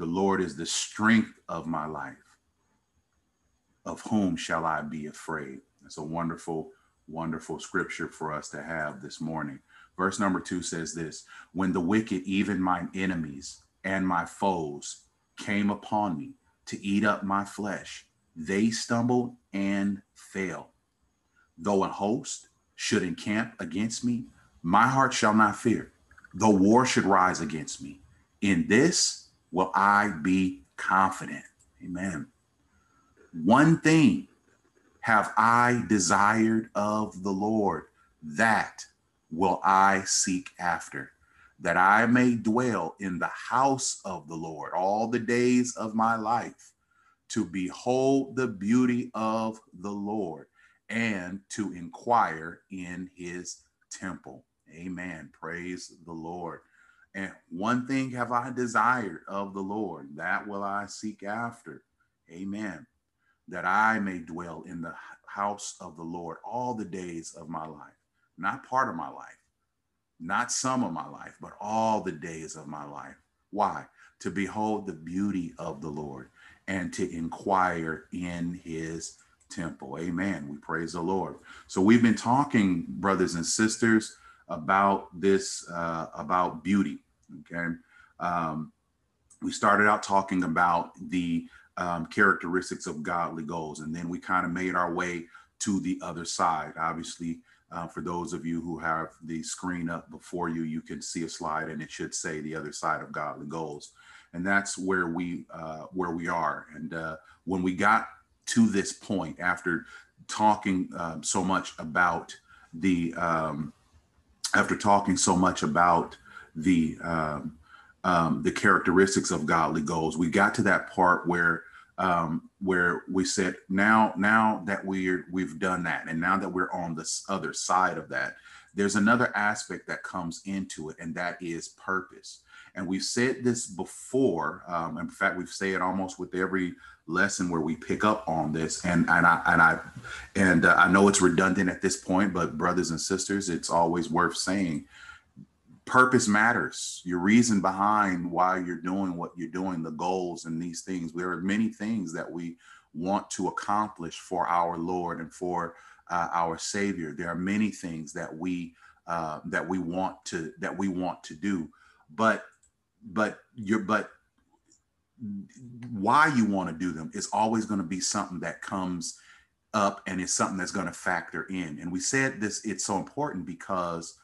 The Lord is the strength of my life. Of whom shall I be afraid? It's a wonderful, wonderful scripture for us to have this morning. Verse number two says this When the wicked, even mine enemies and my foes, came upon me to eat up my flesh, they stumbled and fell. Though an host should encamp against me, my heart shall not fear. Though war should rise against me, in this will I be confident. Amen. One thing have I desired of the Lord, that will I seek after, that I may dwell in the house of the Lord all the days of my life, to behold the beauty of the Lord and to inquire in his temple. Amen. Praise the Lord. And one thing have I desired of the Lord, that will I seek after. Amen. That I may dwell in the house of the Lord all the days of my life, not part of my life, not some of my life, but all the days of my life. Why? To behold the beauty of the Lord and to inquire in his temple. Amen. We praise the Lord. So we've been talking, brothers and sisters, about this, uh, about beauty. Okay. Um, we started out talking about the um, characteristics of godly goals, and then we kind of made our way to the other side. Obviously, uh, for those of you who have the screen up before you, you can see a slide, and it should say the other side of godly goals, and that's where we uh, where we are. And uh, when we got to this point, after talking um, so much about the um, after talking so much about the um, um, the characteristics of godly goals, we got to that part where um, where we said now now that we're we've done that, and now that we're on this other side of that, there's another aspect that comes into it, and that is purpose. And we've said this before. Um, in fact, we've said it almost with every lesson where we pick up on this. And and I and I and uh, I know it's redundant at this point, but brothers and sisters, it's always worth saying. Purpose matters. Your reason behind why you're doing what you're doing, the goals and these things. There are many things that we want to accomplish for our Lord and for uh, our Savior. There are many things that we uh, that we want to that we want to do, but but you're but why you want to do them is always going to be something that comes up and it's something that's going to factor in. And we said this it's so important because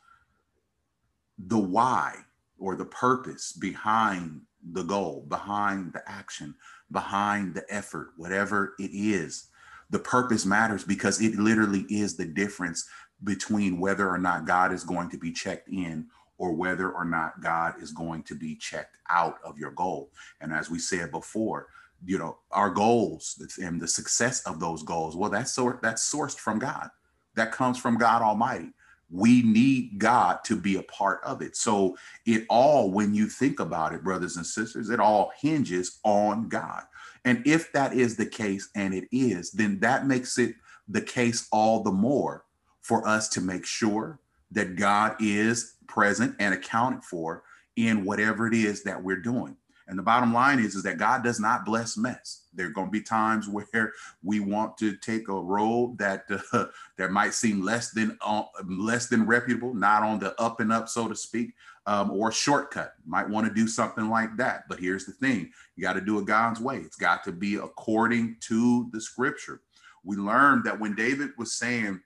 the why or the purpose behind the goal behind the action behind the effort whatever it is the purpose matters because it literally is the difference between whether or not god is going to be checked in or whether or not God is going to be checked out of your goal. And as we said before, you know, our goals and the success of those goals, well, that's sort that's sourced from God. That comes from God Almighty. We need God to be a part of it. So it all, when you think about it, brothers and sisters, it all hinges on God. And if that is the case, and it is, then that makes it the case all the more for us to make sure that God is present and accounted for in whatever it is that we're doing. And the bottom line is, is that God does not bless mess. There are going to be times where we want to take a road that uh, that might seem less than uh, less than reputable, not on the up and up, so to speak, um, or shortcut. Might want to do something like that. But here's the thing: you got to do it God's way. It's got to be according to the Scripture. We learned that when David was saying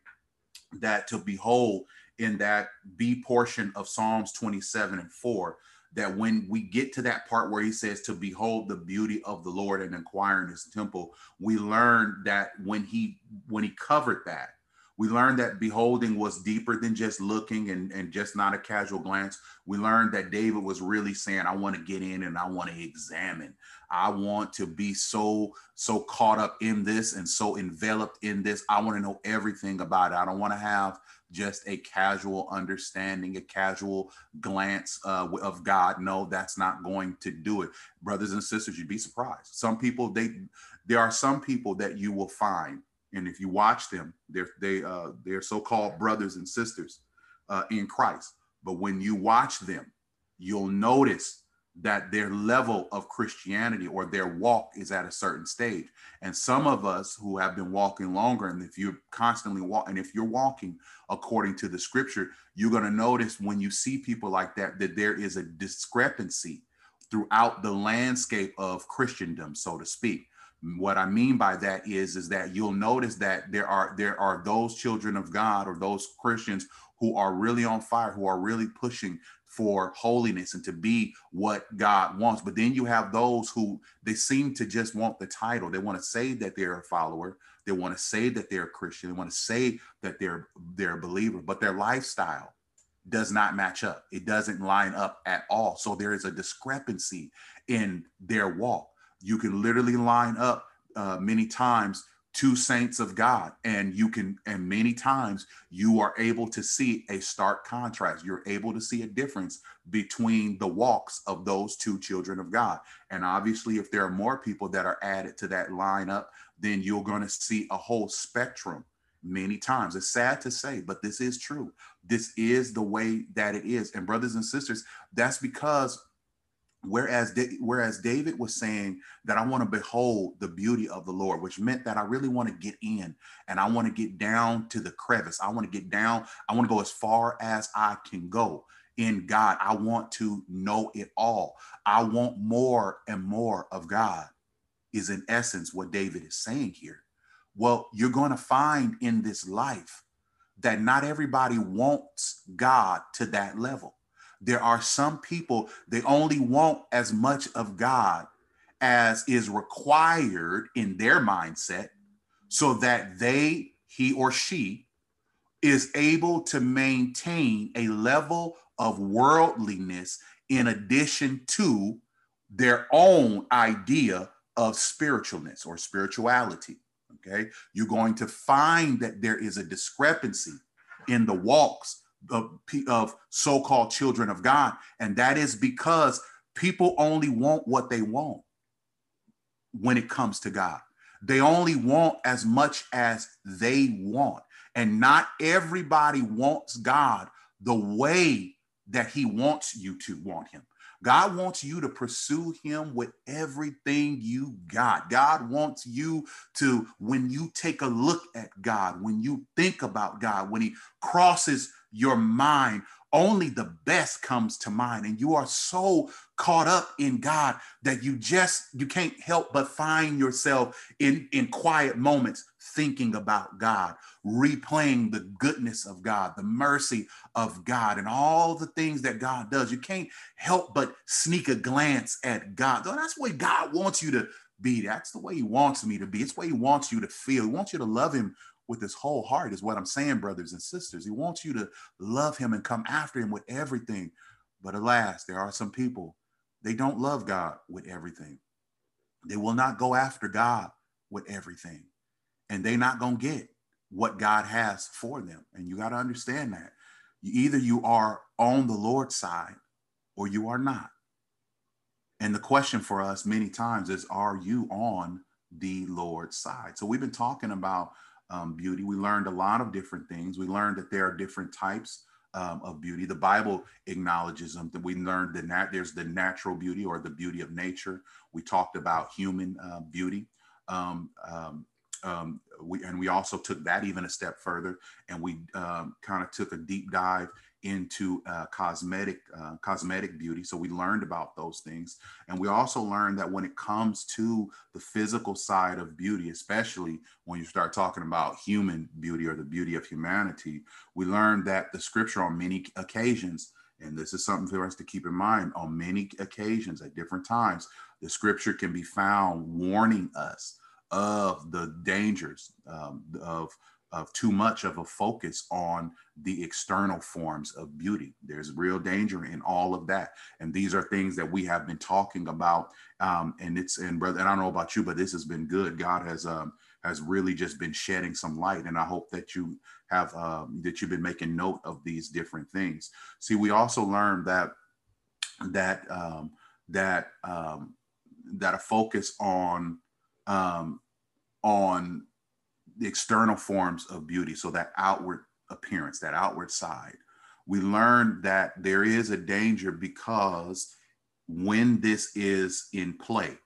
that to behold in that B portion of Psalms 27 and 4 that when we get to that part where he says to behold the beauty of the Lord and inquire in his temple, we learn that when he when he covered that, we learned that beholding was deeper than just looking and, and just not a casual glance. We learned that David was really saying, I want to get in and I want to examine. I want to be so, so caught up in this and so enveloped in this. I want to know everything about it. I don't want to have just a casual understanding, a casual glance uh, of God. No, that's not going to do it. Brothers and sisters, you'd be surprised. Some people, they, there are some people that you will find, and if you watch them, they're they uh, they're so-called brothers and sisters uh, in Christ. But when you watch them, you'll notice that their level of Christianity or their walk is at a certain stage. And some of us who have been walking longer, and if you're constantly walking, and if you're walking according to the scripture, you're going to notice when you see people like that, that there is a discrepancy throughout the landscape of Christendom, so to speak. What I mean by that is, is that you'll notice that there are there are those children of God or those Christians who are really on fire, who are really pushing for holiness and to be what God wants. But then you have those who they seem to just want the title. They want to say that they're a follower. They want to say that they're a Christian. They want to say that they're they're a believer, but their lifestyle does not match up. It doesn't line up at all. So there is a discrepancy in their walk. You can literally line up uh, many times two saints of God. And you can, and many times you are able to see a stark contrast. You're able to see a difference between the walks of those two children of God. And obviously, if there are more people that are added to that lineup, then you're going to see a whole spectrum many times. It's sad to say, but this is true. This is the way that it is. And brothers and sisters, that's because Whereas, whereas David was saying that I want to behold the beauty of the Lord, which meant that I really want to get in and I want to get down to the crevice. I want to get down. I want to go as far as I can go in God. I want to know it all. I want more and more of God, is in essence what David is saying here. Well, you're going to find in this life that not everybody wants God to that level there are some people, they only want as much of God as is required in their mindset so that they, he or she, is able to maintain a level of worldliness in addition to their own idea of spiritualness or spirituality. Okay. You're going to find that there is a discrepancy in the walks of, of so-called children of God, and that is because people only want what they want when it comes to God. They only want as much as they want, and not everybody wants God the way that He wants you to want Him. God wants you to pursue him with everything you got. God wants you to, when you take a look at God, when you think about God, when he crosses your mind, only the best comes to mind. And you are so caught up in God that you just, you can't help but find yourself in, in quiet moments thinking about God, replaying the goodness of God, the mercy of God, and all the things that God does. You can't help but sneak a glance at God. That's the way God wants you to be. That's the way He wants me to be. It's the way He wants you to feel. He wants you to love Him with His whole heart, is what I'm saying, brothers and sisters. He wants you to love Him and come after Him with everything. But alas, there are some people, they don't love God with everything. They will not go after God with everything and they're not going to get what God has for them. And you got to understand that. Either you are on the Lord's side or you are not. And the question for us many times is Are you on the Lord's side? So we've been talking about um, beauty. We learned a lot of different things. We learned that there are different types um, of beauty. The Bible acknowledges them. That we learned that nat- there's the natural beauty or the beauty of nature. We talked about human uh, beauty. Um, um, um, we and we also took that even a step further, and we um, kind of took a deep dive into uh, cosmetic uh, cosmetic beauty. So we learned about those things, and we also learned that when it comes to the physical side of beauty, especially when you start talking about human beauty or the beauty of humanity, we learned that the scripture on many occasions. And this is something for us to keep in mind on many occasions at different times. The scripture can be found warning us of the dangers um, of of too much of a focus on the external forms of beauty. There's real danger in all of that, and these are things that we have been talking about. Um, and it's and brother, and I don't know about you, but this has been good. God has um, has really just been shedding some light, and I hope that you have um, that you've been making note of these different things. See, we also learned that that um, that um, that a focus on um, on the external forms of beauty, so that outward appearance, that outward side. We learned that there is a danger because when this is in play,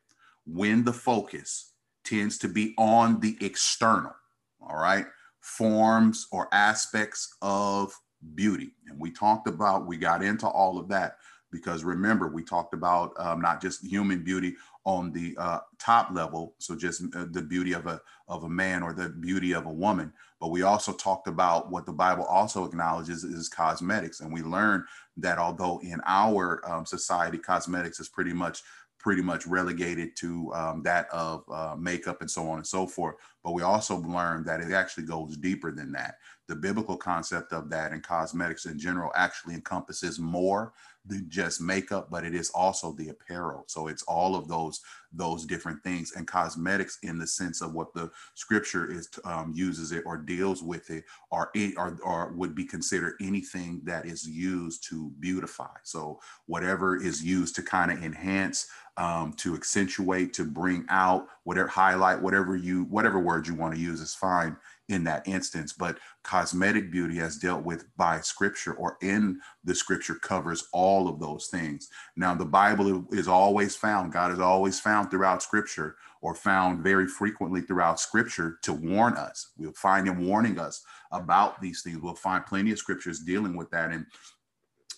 when the focus tends to be on the external, all right, forms or aspects of beauty. And we talked about, we got into all of that because remember, we talked about um, not just human beauty on the uh, top level, so just uh, the beauty of a of a man or the beauty of a woman, but we also talked about what the Bible also acknowledges is cosmetics, and we learned that although in our um, society cosmetics is pretty much pretty much relegated to um, that of uh, makeup and so on and so forth. But we also learned that it actually goes deeper than that. The biblical concept of that and cosmetics in general actually encompasses more than just makeup, but it is also the apparel. So it's all of those those different things and cosmetics in the sense of what the scripture is um, uses it or deals with it or, or or would be considered anything that is used to beautify. So whatever is used to kind of enhance um, to accentuate, to bring out, whatever highlight, whatever you, whatever word you want to use is fine in that instance. But cosmetic beauty as dealt with by scripture or in the scripture covers all of those things. Now, the Bible is always found, God is always found throughout scripture or found very frequently throughout scripture to warn us. We'll find him warning us about these things. We'll find plenty of scriptures dealing with that and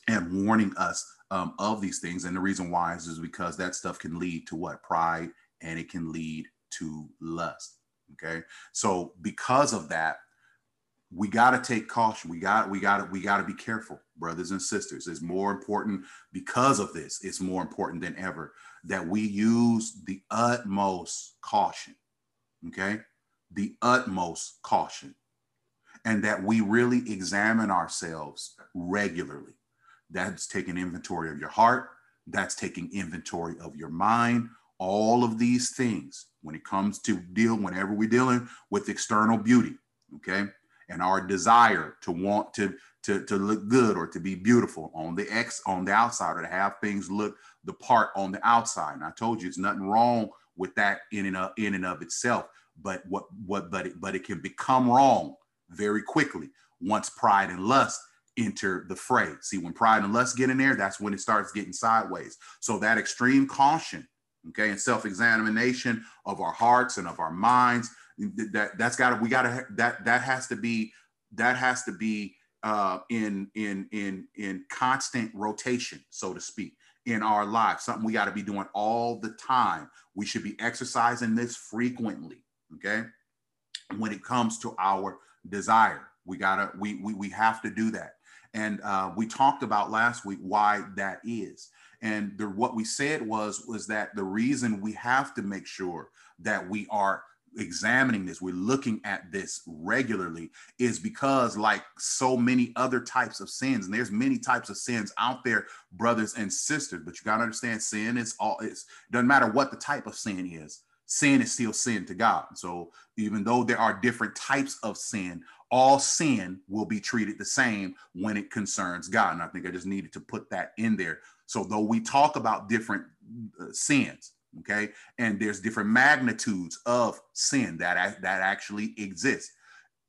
and warning us um, of these things. And the reason why is, is because that stuff can lead to what? Pride and it can lead to lust. Okay. So because of that, we got to take caution. We got, we got we got to be careful, brothers and sisters. It's more important because of this. It's more important than ever that we use the utmost caution. Okay. The utmost caution. And that we really examine ourselves regularly that's taking inventory of your heart. That's taking inventory of your mind. All of these things when it comes to deal, whenever we're dealing with external beauty, okay, and our desire to want to to, to look good or to be beautiful on the X on the outside or to have things look the part on the outside. And I told you it's nothing wrong with that in and of, in and of itself. But what what but it, but it can become wrong very quickly once pride and lust enter the fray. See, when pride and lust get in there, that's when it starts getting sideways. So that extreme caution, okay, and self-examination of our hearts and of our minds, that that's got to we got to that that has to be that has to be uh, in in in in constant rotation, so to speak, in our lives. Something we got to be doing all the time. We should be exercising this frequently. Okay, when it comes to our desire, we gotta we we we have to do that. And uh, we talked about last week why that is. And the, what we said was, was that the reason we have to make sure that we are examining this, we're looking at this regularly, is because like so many other types of sins, and there's many types of sins out there, brothers and sisters, but you got to understand sin is all, it doesn't matter what the type of sin is sin is still sin to God. So even though there are different types of sin, all sin will be treated the same when it concerns God. And I think I just needed to put that in there. So though we talk about different uh, sins, okay, and there's different magnitudes of sin that that actually exist.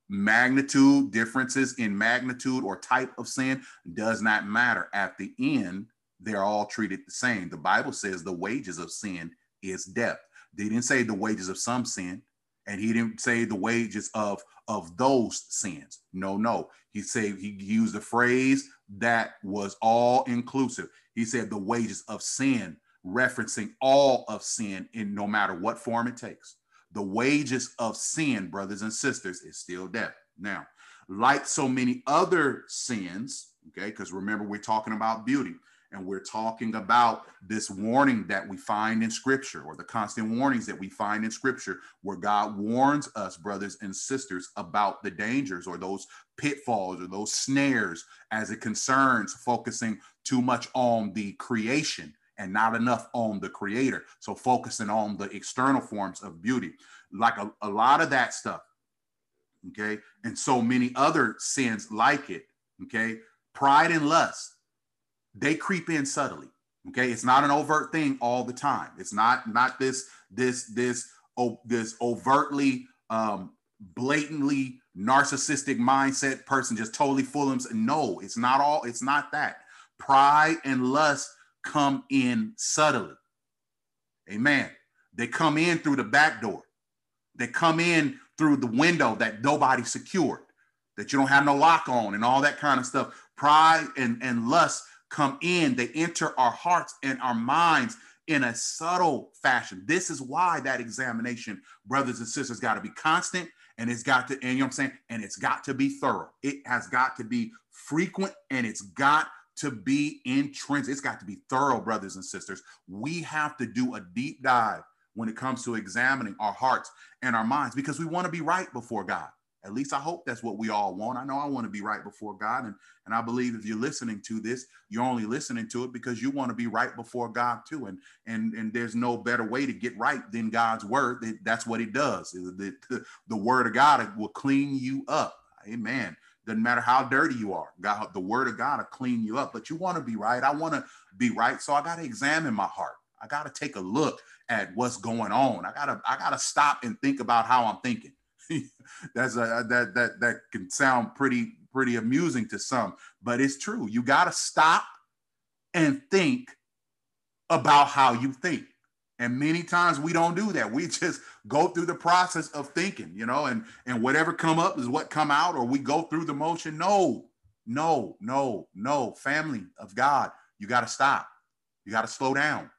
Magnitude differences in magnitude or type of sin does not matter. At the end, they're all treated the same. The Bible says the wages of sin is death. They didn't say the wages of some sin, and he didn't say the wages of of those sins. No, no. He said he used a phrase that was all inclusive. He said the wages of sin, referencing all of sin in no matter what form it takes. The wages of sin, brothers and sisters, is still death. Now, like so many other sins, okay, because remember, we're talking about beauty and we're talking about this warning that we find in scripture or the constant warnings that we find in scripture where God warns us brothers and sisters about the dangers or those pitfalls or those snares as it concerns focusing too much on the creation and not enough on the creator so focusing on the external forms of beauty like a, a lot of that stuff okay and so many other sins like it okay pride and lust they creep in subtly. Okay, it's not an overt thing all the time. It's not not this this this oh, this overtly um, blatantly narcissistic mindset person just totally full of himself. No, it's not all. It's not that. Pride and lust come in subtly. Amen. They come in through the back door. They come in through the window that nobody secured, that you don't have no lock on and all that kind of stuff. Pride and, and lust come in, they enter our hearts and our minds in a subtle fashion. This is why that examination, brothers and sisters, got to be constant and it's got to, and you know what I'm saying? And it's got to be thorough. It has got to be frequent and it's got to be intrinsic. It's got to be thorough, brothers and sisters. We have to do a deep dive when it comes to examining our hearts and our minds because we want to be right before God. At least I hope that's what we all want. I know I want to be right before God. And, and I believe if you're listening to this, you're only listening to it because you want to be right before God too. And and and there's no better way to get right than God's word. That's what it does. The, the, the word of God will clean you up. Amen. Doesn't matter how dirty you are. God, the word of God will clean you up. But you want to be right. I want to be right. So I got to examine my heart. I got to take a look at what's going on. I gotta, I gotta stop and think about how I'm thinking. That's a uh, that that that can sound pretty pretty amusing to some, but it's true. You got to stop and think about how you think. And many times we don't do that. We just go through the process of thinking, you know, and and whatever come up is what come out, or we go through the motion. No, no, no, no. Family of God, you got to stop. You got to slow down.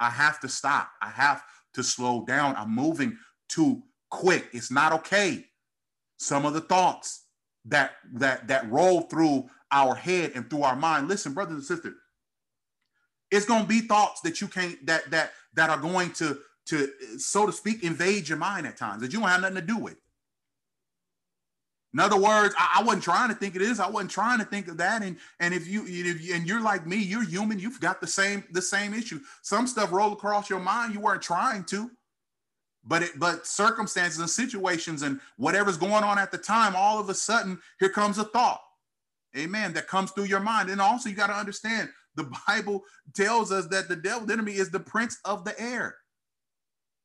I have to stop. I have to slow down. I'm moving too quick. It's not okay. Some of the thoughts that that that roll through our head and through our mind. Listen, brothers and sisters, it's going to be thoughts that you can't that that that are going to to so to speak invade your mind at times that you don't have nothing to do with. In other words, I, I, wasn't trying to think of this. I wasn't trying to think of that. And and if you if you, and you're like me, you're human. You've got the same the same issue. Some stuff roll across your mind. You weren't trying to but it but circumstances and situations and whatever's going on at the time all of a sudden here comes a thought amen that comes through your mind and also you got to understand the bible tells us that the devil the enemy is the prince of the air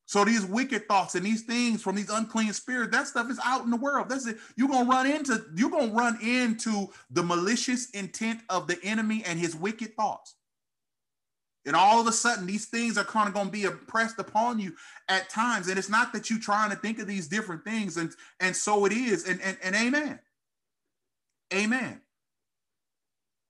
so these wicked thoughts and these things from these unclean spirits that stuff is out in the world that's it you're gonna run into you're gonna run into the malicious intent of the enemy and his wicked thoughts and all of a sudden, these things are kind of going to be impressed upon you at times. And it's not that you're trying to think of these different things. And, and so it is. And, and, and amen. Amen.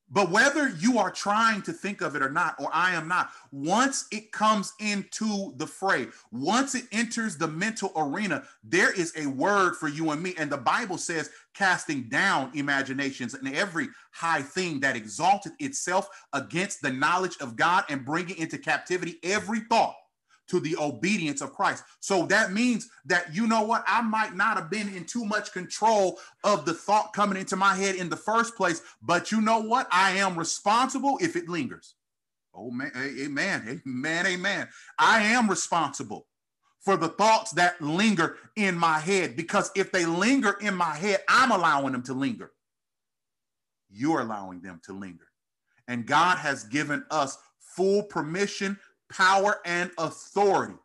But whether you are trying to think of it or not, or I am not, once it comes into the fray, once it enters the mental arena, there is a word for you and me. And the Bible says, casting down imaginations and every high thing that exalted itself against the knowledge of God and bringing into captivity every thought to the obedience of Christ. So that means that, you know what, I might not have been in too much control of the thought coming into my head in the first place, but you know what, I am responsible if it lingers. Oh, man, amen, amen, amen. I am responsible for the thoughts that linger in my head because if they linger in my head, I'm allowing them to linger. You're allowing them to linger. And God has given us full permission power, and authority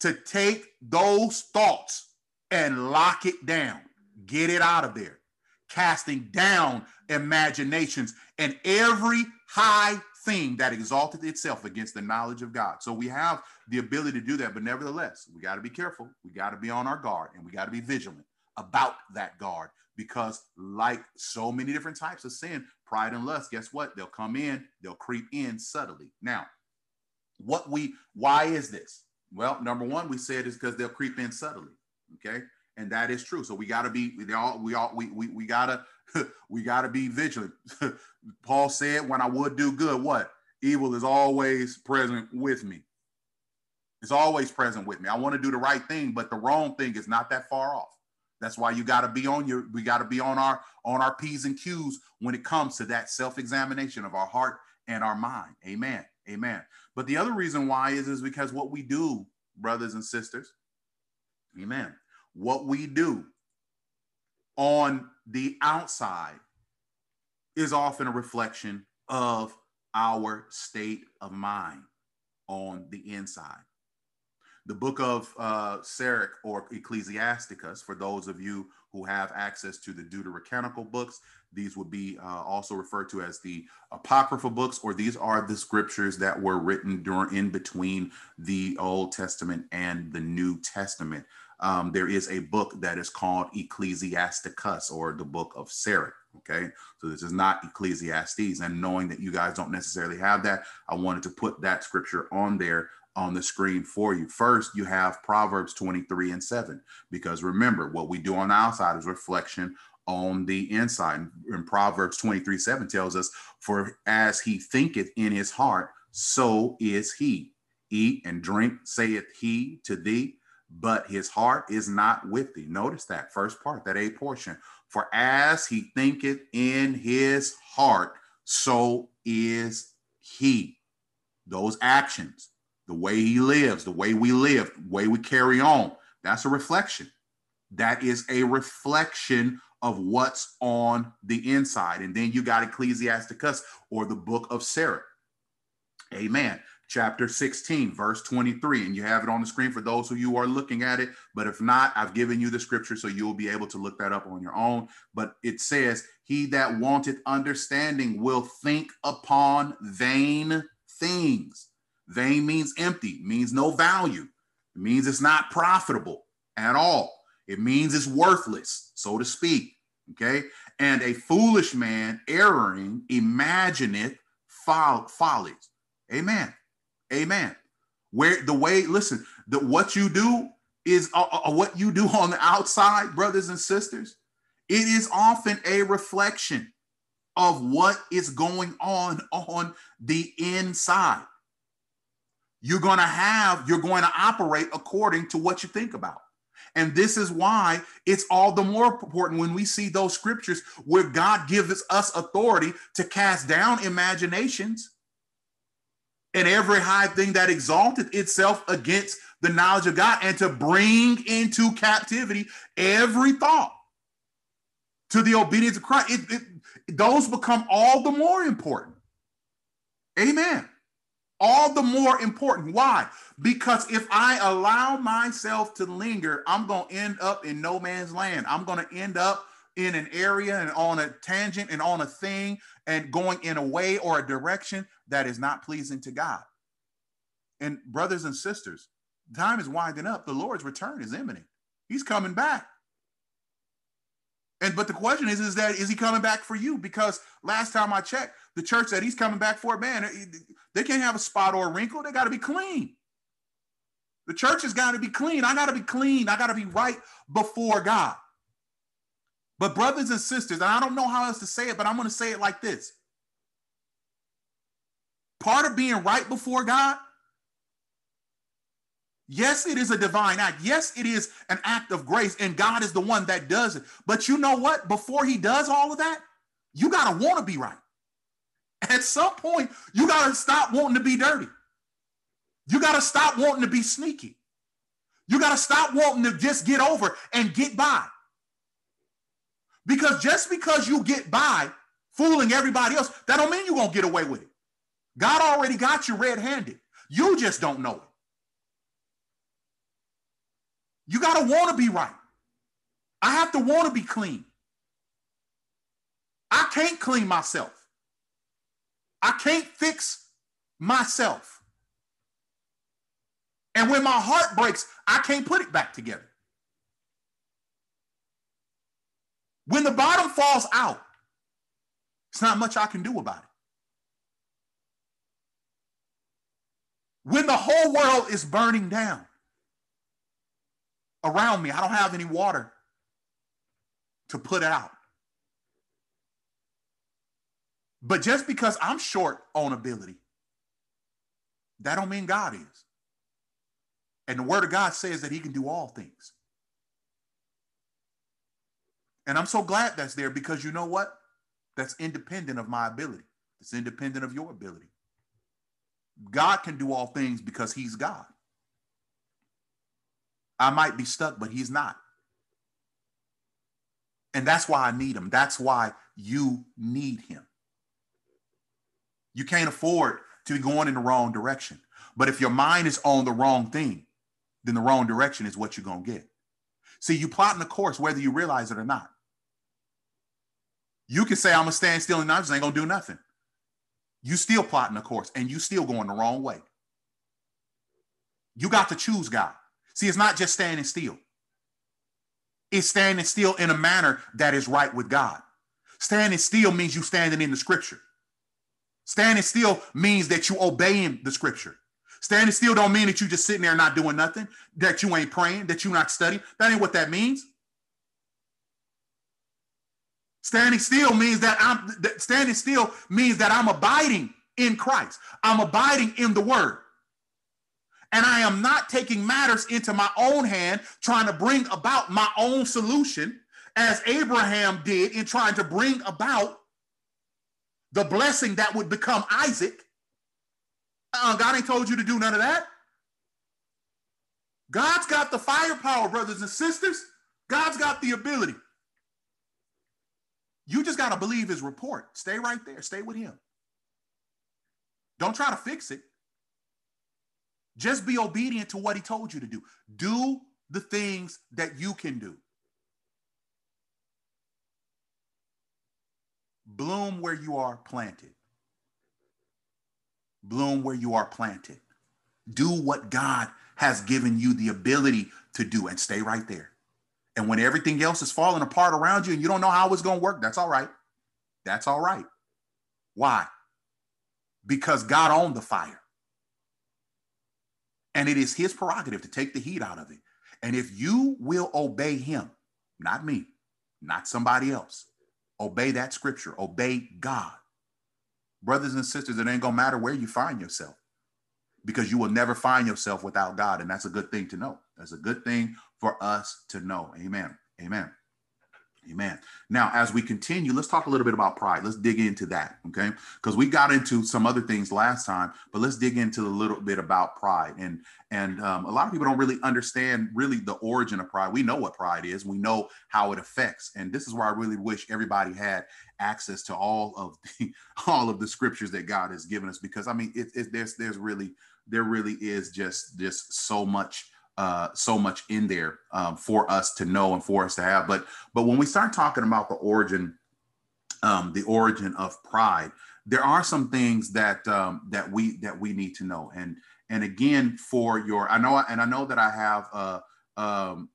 to take those thoughts and lock it down, get it out of there, casting down imaginations and every high thing that exalted itself against the knowledge of God. So we have the ability to do that, but nevertheless, we got to be careful. We got to be on our guard and we got to be vigilant about that guard because, like so many different types of sin, pride and lust, guess what? They'll come in, they'll creep in subtly. Now, what we why is this? Well, number one, we said is because they'll creep in subtly. Okay. And that is true. So we gotta be we all we all we we, we gotta we gotta be vigilant. Paul said, when I would do good, what? Evil is always present with me. It's always present with me. I want to do the right thing, but the wrong thing is not that far off. That's why you got to be on your we got to be on our on our P's and Q's when it comes to that self-examination of our heart and our mind. Amen. Amen. But the other reason why is is because what we do, brothers and sisters, amen. What we do on the outside is often a reflection of our state of mind on the inside. The book of uh, or Ecclesiasticus, for those of you who have access to the Deuterocanonical books, These would be uh, also referred to as the apocryphal books, or these are the scriptures that were written during in between the Old Testament and the New Testament. Um, there is a book that is called Ecclesiasticus, or the Book of Sirach. Okay, so this is not Ecclesiastes, and knowing that you guys don't necessarily have that, I wanted to put that scripture on there on the screen for you. First, you have Proverbs 23 and 7, because remember, what we do on the outside is reflection on the inside. And Proverbs 23 7 tells us, For as he thinketh in his heart, so is he. Eat and drink, saith he to thee, but his heart is not with thee. Notice that first part, that A portion. For as he thinketh in his heart, so is he. Those actions, the way he lives, the way we live, the way we carry on, that's a reflection. That is a reflection of what's on the inside. And then you got Ecclesiasticus or the book of Sirach. Amen. Chapter 16, verse 23. And you have it on the screen for those of you who are looking at it. But if not, I've given you the scripture so you'll be able to look that up on your own. But it says, He that wanteth understanding will think upon vain things. Vain means empty, means no value. It means it's not profitable at all. It means it's worthless, so to speak. Okay. And a foolish man erring imagineth fol- follies. Amen. Amen. Where the way, listen, the what you do is uh, uh, what you do on the outside, brothers and sisters. It is often a reflection of what is going on on the inside. You're going to have, you're going to operate according to what you think about. And this is why it's all the more important when we see those scriptures where God gives us authority to cast down imaginations and every high thing that exalted itself against the knowledge of God and to bring into captivity every thought to the obedience of Christ. It, it, those become all the more important. Amen all the more important. Why? Because if I allow myself to linger, I'm going to end up in no man's land. I'm going to end up in an area and on a tangent and on a thing and going in a way or a direction that is not pleasing to God. And brothers and sisters, time is winding up. The Lord's return is imminent. He's coming back. And but the question is, is that is he coming back for you? Because last time I checked, the church that he's coming back for, man, they can't have a spot or a wrinkle. They got to be clean. The church has got to be clean. I got to be clean. I got to be right before God. But brothers and sisters, and I don't know how else to say it, but I'm going to say it like this. Part of being right before God Yes, it is a divine act. Yes, it is an act of grace, and God is the one that does it. But you know what? Before He does all of that, you got to want to be right. At some point, you got to stop wanting to be dirty. You got to stop wanting to be sneaky. You got to stop wanting to just get over and get by. Because just because you get by fooling everybody else, that don't mean you're going to get away with it. God already got you red handed. You just don't know it. You got to want to be right. I have to want to be clean. I can't clean myself. I can't fix myself. And when my heart breaks, I can't put it back together. When the bottom falls out, it's not much I can do about it. When the whole world is burning down, around me. I don't have any water to put out. But just because I'm short on ability, that don't mean God is. And the word of God says that he can do all things. And I'm so glad that's there because you know what? That's independent of my ability. It's independent of your ability. God can do all things because he's God. I might be stuck, but he's not. And that's why I need him. That's why you need him. You can't afford to be going in the wrong direction. But if your mind is on the wrong thing, then the wrong direction is what you're going to get. See, you plotting a course whether you realize it or not. You can say, I'm gonna stand still and I just ain't gonna do nothing. You still plotting a course and you still going the wrong way. You got to choose God. See, it's not just standing still. It's standing still in a manner that is right with God. Standing still means you standing in the scripture. Standing still means that you obeying the scripture. Standing still don't mean that you just sitting there not doing nothing, that you ain't praying, that you not studying. That ain't what that means. Standing still means that I'm that standing still means that I'm abiding in Christ. I'm abiding in the word. And I am not taking matters into my own hand, trying to bring about my own solution, as Abraham did in trying to bring about the blessing that would become Isaac. Uh, God ain't told you to do none of that. God's got the firepower, brothers and sisters. God's got the ability. You just got to believe his report. Stay right there. Stay with him. Don't try to fix it. Just be obedient to what he told you to do. Do the things that you can do. Bloom where you are planted. Bloom where you are planted. Do what God has given you the ability to do and stay right there. And when everything else is falling apart around you and you don't know how it's going to work, that's all right. That's all right. Why? Because God owned the fire. And it is his prerogative to take the heat out of it. And if you will obey him, not me, not somebody else, obey that scripture, obey God. Brothers and sisters, it ain't gonna matter where you find yourself because you will never find yourself without God. And that's a good thing to know. That's a good thing for us to know. Amen. Amen. Amen. Now, as we continue, let's talk a little bit about pride. Let's dig into that, okay? Because we got into some other things last time, but let's dig into a little bit about pride. And and um, a lot of people don't really understand really the origin of pride. We know what pride is. We know how it affects, and this is where I really wish everybody had access to all of the all of the scriptures that God has given us. Because I mean, it, it, there's there's really there really is just just so much uh, so much in there um, for us to know and for us to have. But but when we start talking about the origin, um, the origin of pride, there are some things that um, that we that we need to know. And and again, for your, I know, and I know that I have uh, um,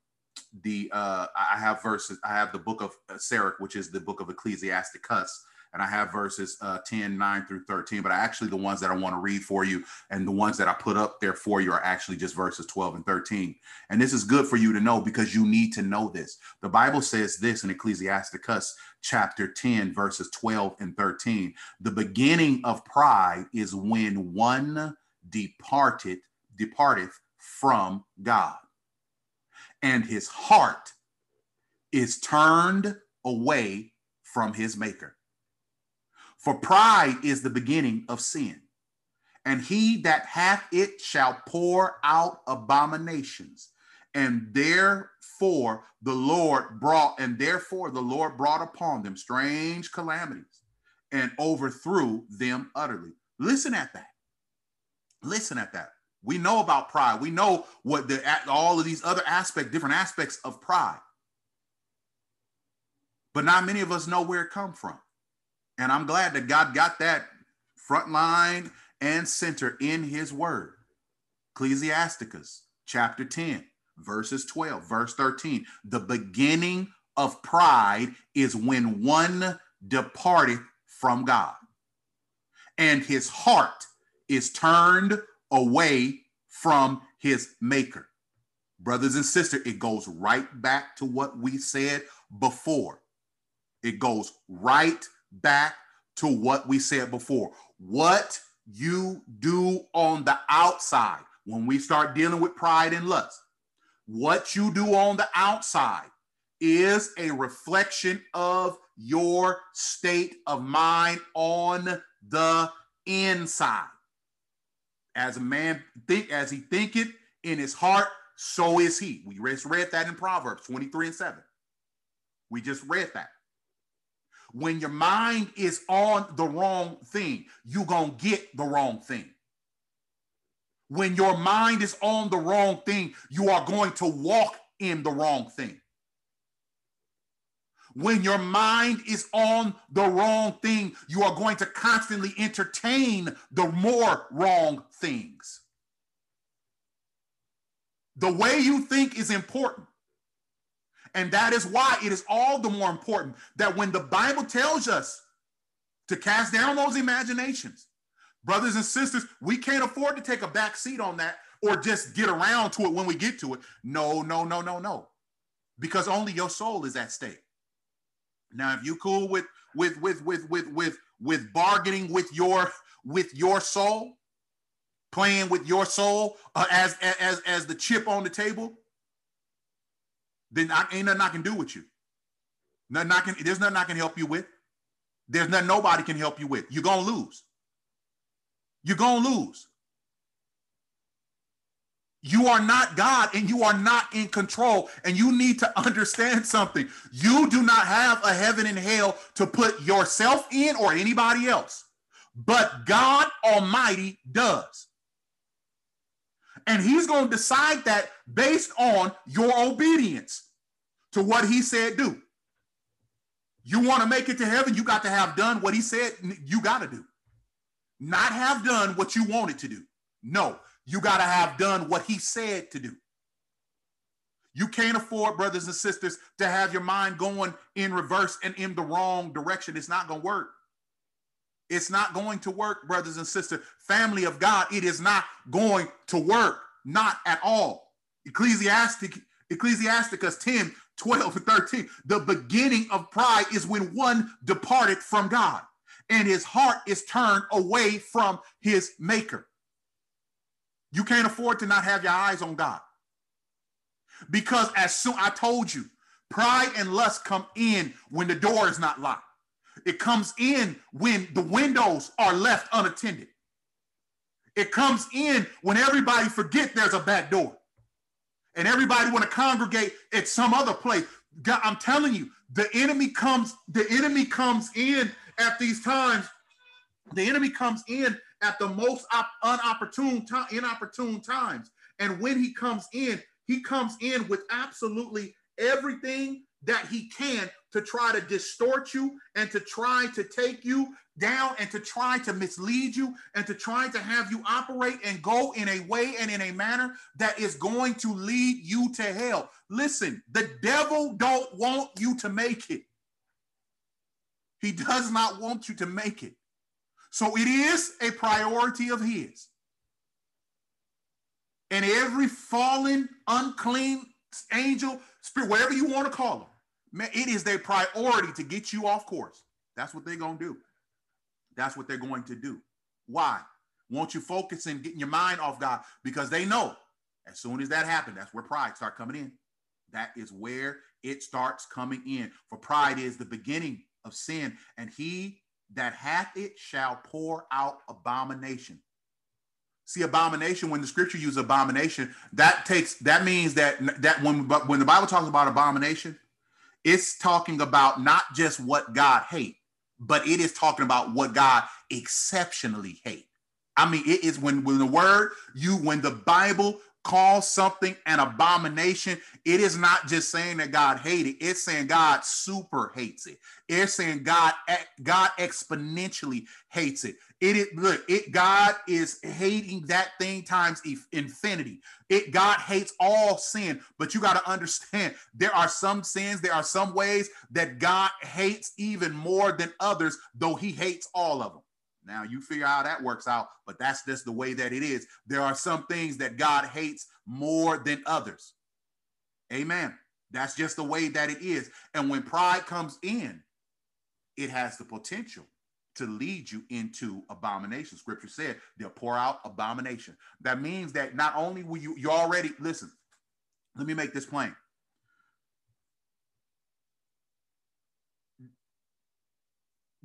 the uh, I have verses. I have the book of Sirach, which is the book of Ecclesiasticus and I have verses uh, 10, 9 through 13, but I actually the ones that I want to read for you and the ones that I put up there for you are actually just verses 12 and 13. And this is good for you to know because you need to know this. The Bible says this in Ecclesiasticus chapter 10, verses 12 and 13. The beginning of pride is when one departed, departeth from God, and his heart is turned away from his maker. For pride is the beginning of sin. And he that hath it shall pour out abominations. And therefore the Lord brought, and therefore the Lord brought upon them strange calamities and overthrew them utterly. Listen at that. Listen at that. We know about pride. We know what the all of these other aspects, different aspects of pride. But not many of us know where it come from. And I'm glad that God got that front line and center in his word. Ecclesiasticus chapter 10, verses 12, verse 13. The beginning of pride is when one departed from God and his heart is turned away from his maker. Brothers and sisters, it goes right back to what we said before. It goes right back to what we said before. What you do on the outside when we start dealing with pride and lust, what you do on the outside is a reflection of your state of mind on the inside. As a man think as he thinketh in his heart, so is he. We just read that in Proverbs 23 and 7. We just read that. When your mind is on the wrong thing, you're going to get the wrong thing. When your mind is on the wrong thing, you are going to walk in the wrong thing. When your mind is on the wrong thing, you are going to constantly entertain the more wrong things. The way you think is important. And that is why it is all the more important that when the Bible tells us to cast down those imaginations, brothers and sisters, we can't afford to take a back seat on that or just get around to it when we get to it. No, no, no, no, no. Because only your soul is at stake. Now, if you cool with with with with with with with bargaining with your with your soul, playing with your soul uh, as as as the chip on the table, then I, ain't nothing I can do with you. Nothing I can, there's nothing I can help you with. There's nothing nobody can help you with. You're gonna lose. You're gonna lose. You are not God and you are not in control. And you need to understand something. You do not have a heaven and hell to put yourself in or anybody else, but God Almighty does. And He's going to decide that based on your obedience to what He said do. You want to make it to heaven, you got to have done what He said you got to do, not have done what you wanted to do. No, you got to have done what he said to do. You can't afford, brothers and sisters, to have your mind going in reverse and in the wrong direction. It's not going to work. It's not going to work, brothers and sisters. Family of God, it is not going to work. Not at all. Ecclesiastic, Ecclesiasticus 10, 12, and 13. The beginning of pride is when one departed from God and his heart is turned away from his maker. You can't afford to not have your eyes on God. Because as soon I told you, pride and lust come in when the door is not locked. It comes in when the windows are left unattended. It comes in when everybody forget there's a back door. And everybody want to congregate at some other place. God, I'm telling you, the enemy comes, the enemy comes in at these times. The enemy comes in at the most op- unopportune inopportune times. And when he comes in, he comes in with absolutely everything that he can to try to distort you and to try to take you down and to try to mislead you and to try to have you operate and go in a way and in a manner that is going to lead you to hell. Listen, the devil don't want you to make it. He does not want you to make it. So it is a priority of his. And every fallen, unclean angel, spirit, whatever you want to call them, man, it is their priority to get you off course. That's what they're going to do. That's what they're going to do. Why? Won't you focusing, getting your mind off God because they know as soon as that happened, that's where pride start coming in. That is where it starts coming in. For pride is the beginning of sin, and he that hath it shall pour out abomination. See, abomination, when the scripture uses abomination, that takes that means that that when but when the Bible talks about abomination, it's talking about not just what God hate, but it is talking about what God exceptionally hate. I mean, it is when when the word you when the Bible call something an abomination, it is not just saying that God hated it, it's saying God super hates it. It's saying God God exponentially hates it. It is look, it God is hating that thing times infinity. It God hates all sin, but you got to understand there are some sins, there are some ways that God hates even more than others, though he hates all of them. Now you figure how that works out, but that's just the way that it is. There are some things that God hates more than others. Amen. That's just the way that it is. And when pride comes in, it has the potential to lead you into abomination. Scripture said they'll pour out abomination. That means that not only will you, you already, listen, let me make this plain.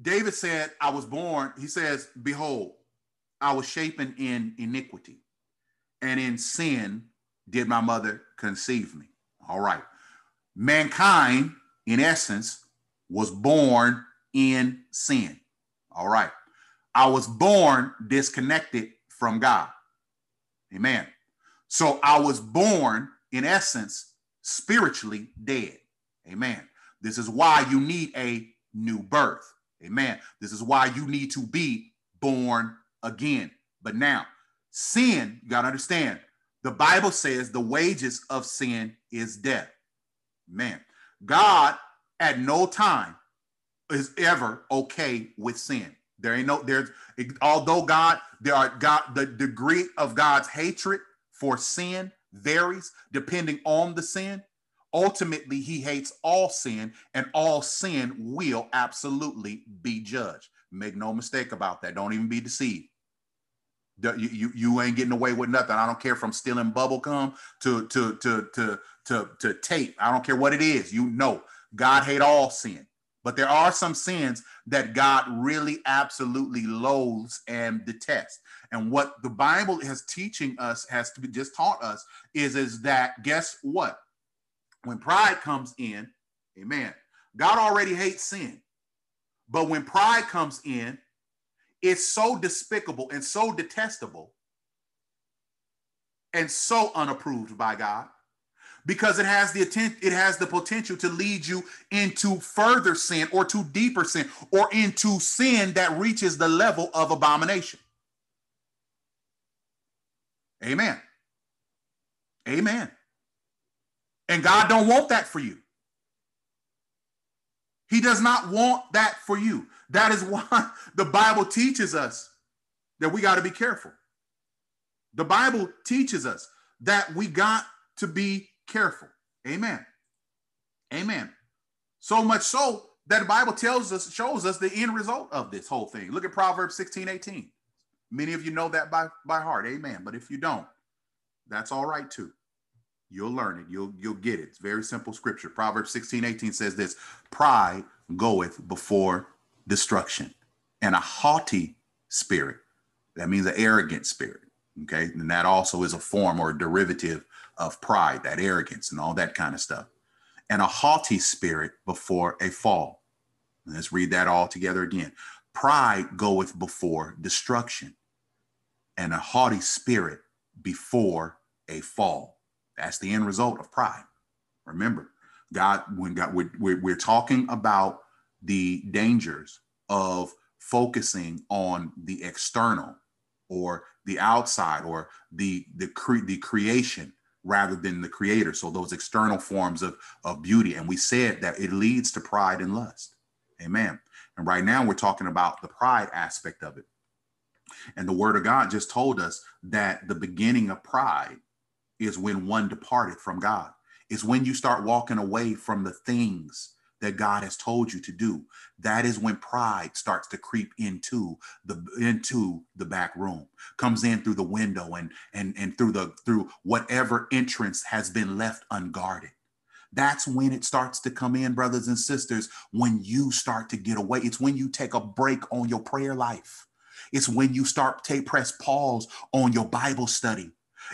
David said, I was born, he says, Behold, I was shapen in iniquity, and in sin did my mother conceive me. All right. Mankind, in essence, was born in sin. All right. I was born disconnected from God. Amen. So I was born, in essence, spiritually dead. Amen. This is why you need a new birth. Amen. This is why you need to be born again. But now, sin, you got to understand, the Bible says the wages of sin is death. Man, God at no time is ever okay with sin. There ain't no there's although God there are God the degree of God's hatred for sin varies depending on the sin. Ultimately, he hates all sin, and all sin will absolutely be judged. Make no mistake about that. Don't even be deceived. You, you, you ain't getting away with nothing. I don't care from stealing bubble gum to, to, to, to, to, to tape. I don't care what it is. You know, God hate all sin. But there are some sins that God really absolutely loathes and detests. And what the Bible is teaching us, has to be just taught us, is, is that guess what? When pride comes in, amen, God already hates sin. But when pride comes in, it's so despicable and so detestable and so unapproved by God because it has the it has the potential to lead you into further sin or to deeper sin or into sin that reaches the level of abomination. Amen. Amen. And God don't want that for you. He does not want that for you. That is why the Bible teaches us that we got to be careful. The Bible teaches us that we got to be careful. Amen. Amen. So much so that the Bible tells us, shows us the end result of this whole thing. Look at Proverbs 16, 18. Many of you know that by, by heart. Amen. But if you don't, that's all right too. You'll learn it. You'll you'll get it. It's very simple scripture. Proverbs 16, 18 says this: pride goeth before destruction, and a haughty spirit. That means an arrogant spirit. Okay. And that also is a form or a derivative of pride, that arrogance, and all that kind of stuff. And a haughty spirit before a fall. Let's read that all together again. Pride goeth before destruction, and a haughty spirit before a fall. That's the end result of pride. Remember, God, when God, we're, we're, talking about the dangers of focusing on the external or the outside or the the, cre- the creation rather than the creator. So those external forms of, of beauty. And we said that it leads to pride and lust. Amen. And right now we're talking about the pride aspect of it. And the word of God just told us that the beginning of pride is when one departed from God. It's when you start walking away from the things that God has told you to do. That is when pride starts to creep into the into the back room, comes in through the window and and and through the through whatever entrance has been left unguarded. That's when it starts to come in, brothers and sisters, when you start to get away. It's when you take a break on your prayer life. It's when you start to press pause on your Bible study.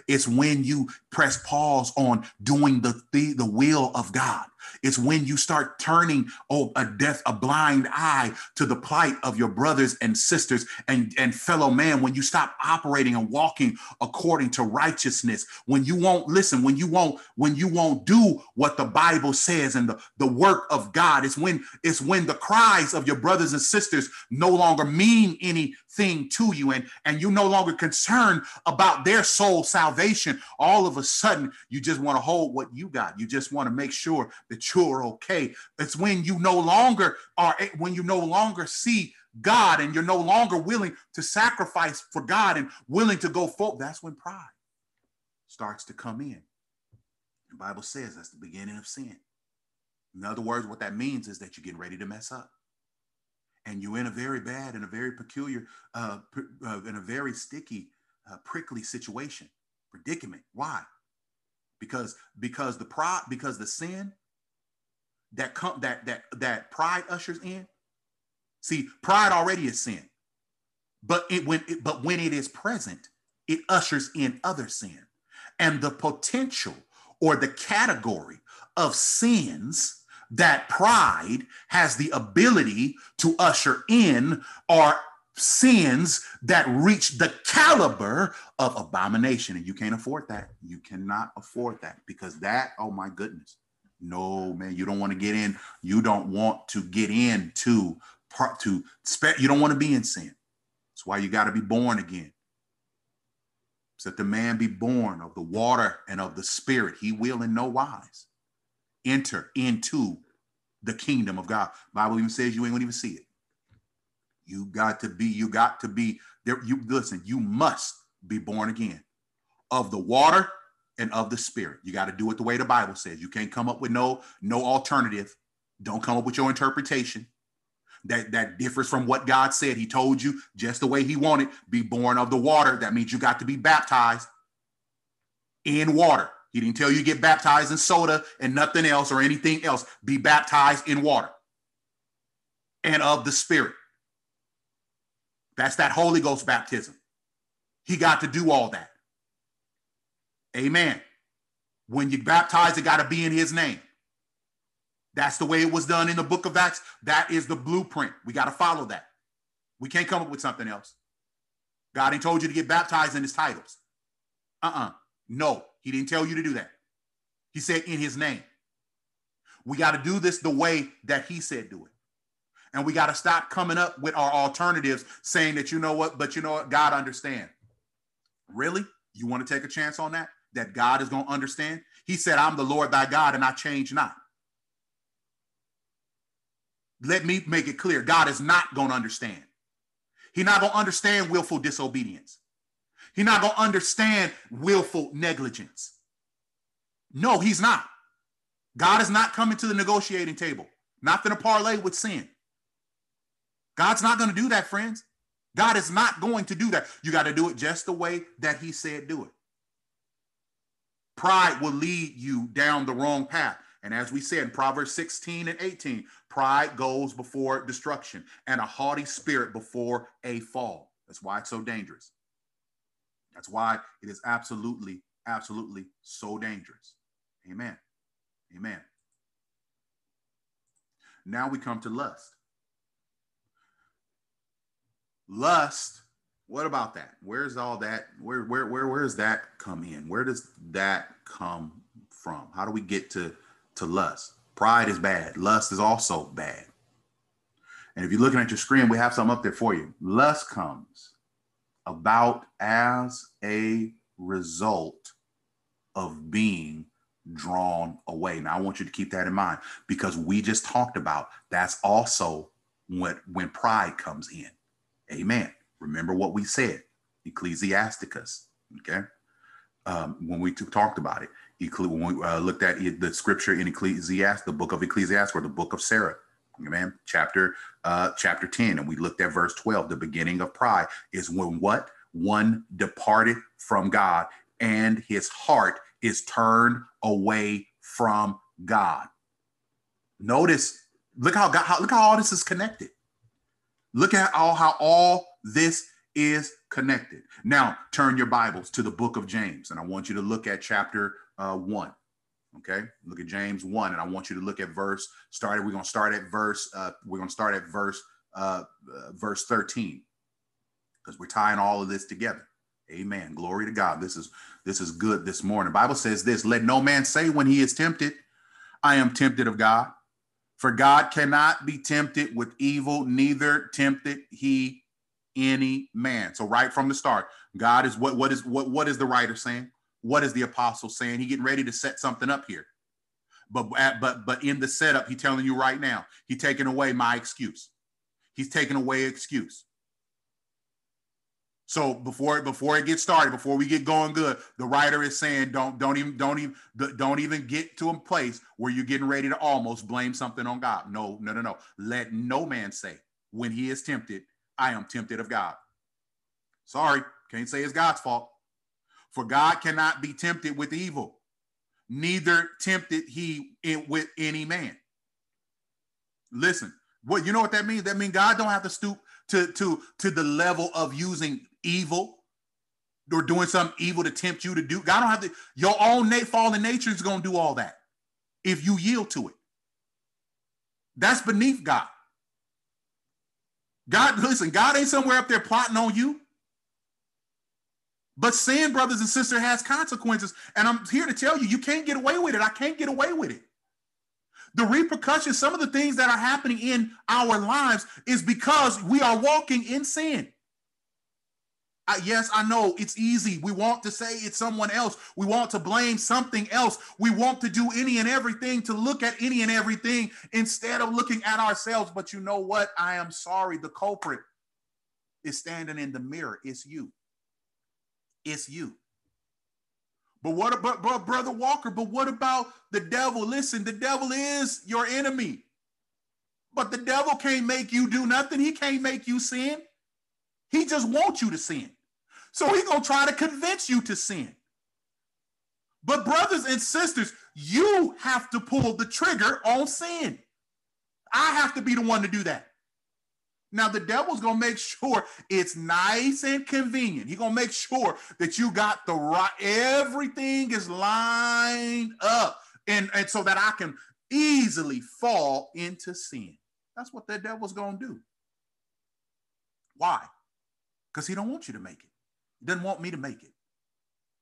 It's when you press pause on doing the, the, the will of God. It's when you start turning oh, a deaf, a blind eye to the plight of your brothers and sisters and, and fellow man, when you stop operating and walking according to righteousness, when you won't listen, when you won't, when you won't do what the Bible says and the, the work of God. It's when it's when the cries of your brothers and sisters no longer mean anything to you and, and you're no longer concerned about their soul salvation. All of a sudden, you just want to hold what you got. You just want to make sure that you're okay. It's when you no longer are, when you no longer see God and you're no longer willing to sacrifice for God and willing to go forward. That's when pride starts to come in. The Bible says that's the beginning of sin. In other words, what that means is that you're getting ready to mess up. And you're in a very bad and a very peculiar, uh, uh, in a very sticky, uh, prickly situation, predicament. Why? Because because the pride, because the sin that come that that that pride ushers in. See, pride already is sin, but it when it, but when it is present, it ushers in other sin, and the potential or the category of sins that pride has the ability to usher in are sins that reach the caliber of abomination. And you can't afford that. You cannot afford that because that oh my goodness No, man, you don't want to get in. You don't want to get into part to. You don't want to be in sin. That's why you got to be born again. So that the man be born of the water and of the spirit. He will in no wise enter into the kingdom of God. Bible even says you ain't gonna even see it. You got to be, you got to be there. You listen, you must be born again of the water and of the spirit. You got to do it the way the Bible says. You can't come up with no no alternative. Don't come up with your interpretation that that differs from what God said. He told you just the way he wanted, be born of the water. That means you got to be baptized in water. He didn't tell you get baptized in soda and nothing else or anything else. Be baptized in water and of the Spirit. That's that Holy Ghost baptism. He got to do all that. Amen. When you baptize, it got to be in his name. That's the way it was done in the book of Acts. That is the blueprint. We got to follow that. We can't come up with something else. God ain't told you to get baptized in his titles. Uh-uh. No, he didn't tell you to do that. He said in his name. We got to do this the way that he said do it. And we got to stop coming up with our alternatives saying that, you know what, but you know what, God understand. Really? You want to take a chance on that? That God is going to understand? He said, I'm the Lord thy God and I change not. Let me make it clear God is not going to understand. He's not going to understand willful disobedience. He's not going to understand willful negligence. No, he's not. God is not coming to the negotiating table, not going to parlay with sin. God's not going to do that, friends. God is not going to do that. You got to do it just the way that he said do it. Pride will lead you down the wrong path. And as we said in Proverbs 16 and 18, pride goes before destruction and a haughty spirit before a fall. That's why it's so dangerous. That's why it is absolutely, absolutely so dangerous. Amen. Amen. Now we come to lust. Lust, what about that? Where's all that? Where where where where does that come in? Where does that come from? How do we get to to lust? Pride is bad. Lust is also bad. And if you're looking at your screen, we have some up there for you. Lust comes about as a result of being drawn away. Now I want you to keep that in mind because we just talked about that's also when when pride comes in. Amen. Remember what we said, Ecclesiasticus. Okay. Um, when we talked about it, when we uh, looked at it, the scripture in Ecclesiastes, the book of Ecclesiastes, or the book of Sirach, Amen. Chapter uh, chapter 10, and we looked at verse 12. The beginning of pride is when what? One departed from God and his heart is turned away from God. Notice, look how God, how, look how all this is connected. Look at all how all this is connected. Now turn your Bibles to the book of James, and I want you to look at chapter uh, one. Okay, look at James 1, and I want you to look at verse started. We're gonna start at verse, uh, we're gonna start at verse uh, uh verse 13 because we're tying all of this together. Amen. Glory to God. This is this is good this morning. Bible says this: let no man say when he is tempted, I am tempted of God. For God cannot be tempted with evil, neither tempted he any man. So right from the start, God is what what is what what is the writer saying? what is the apostle saying? He getting ready to set something up here. But but but in the setup, he telling you right now, he taking away my excuse. He's taking away excuse. So before before it gets started, before we get going good, the writer is saying don't don't even don't even don't even get to a place where you're getting ready to almost blame something on God. No, no, no, no. Let no man say when he is tempted, I am tempted of God. Sorry, can't say it's God's fault. For God cannot be tempted with evil, neither tempted he in, with any man. Listen, what you know what that means? That means God don't have to stoop to to to the level of using evil or doing something evil to tempt you to do. God don't have to. Your own fallen nature is going to do all that if you yield to it. That's beneath God. God, listen, God ain't somewhere up there plotting on you. But sin, brothers and sisters, has consequences. And I'm here to tell you, you can't get away with it. I can't get away with it. The repercussions, some of the things that are happening in our lives is because we are walking in sin. I, yes, I know it's easy. We want to say it's someone else. We want to blame something else. We want to do any and everything to look at any and everything instead of looking at ourselves. But you know what? I am sorry. The culprit is standing in the mirror. It's you. It's you. But what about brother Walker? But what about the devil? Listen, the devil is your enemy. But the devil can't make you do nothing. He can't make you sin. He just wants you to sin. So he's going to try to convince you to sin. But brothers and sisters, you have to pull the trigger on sin. I have to be the one to do that. Now the devil's gonna make sure it's nice and convenient. He's gonna make sure that you got the right, everything is lined up, and, and so that I can easily fall into sin. That's what the devil's gonna do. Why? Because he don't want you to make it. He doesn't want me to make it.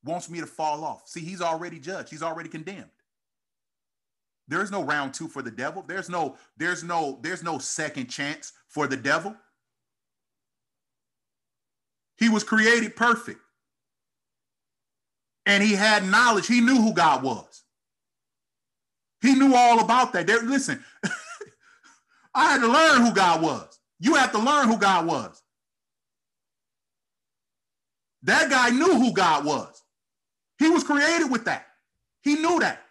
Wants me to fall off. See, he's already judged. He's already condemned. There's no round two for the devil. There's no, there's no, there's no second chance for the devil. He was created perfect. And he had knowledge. He knew who God was. He knew all about that. There, listen, I had to learn who God was. You have to learn who God was. That guy knew who God was. He was created with that. He knew that.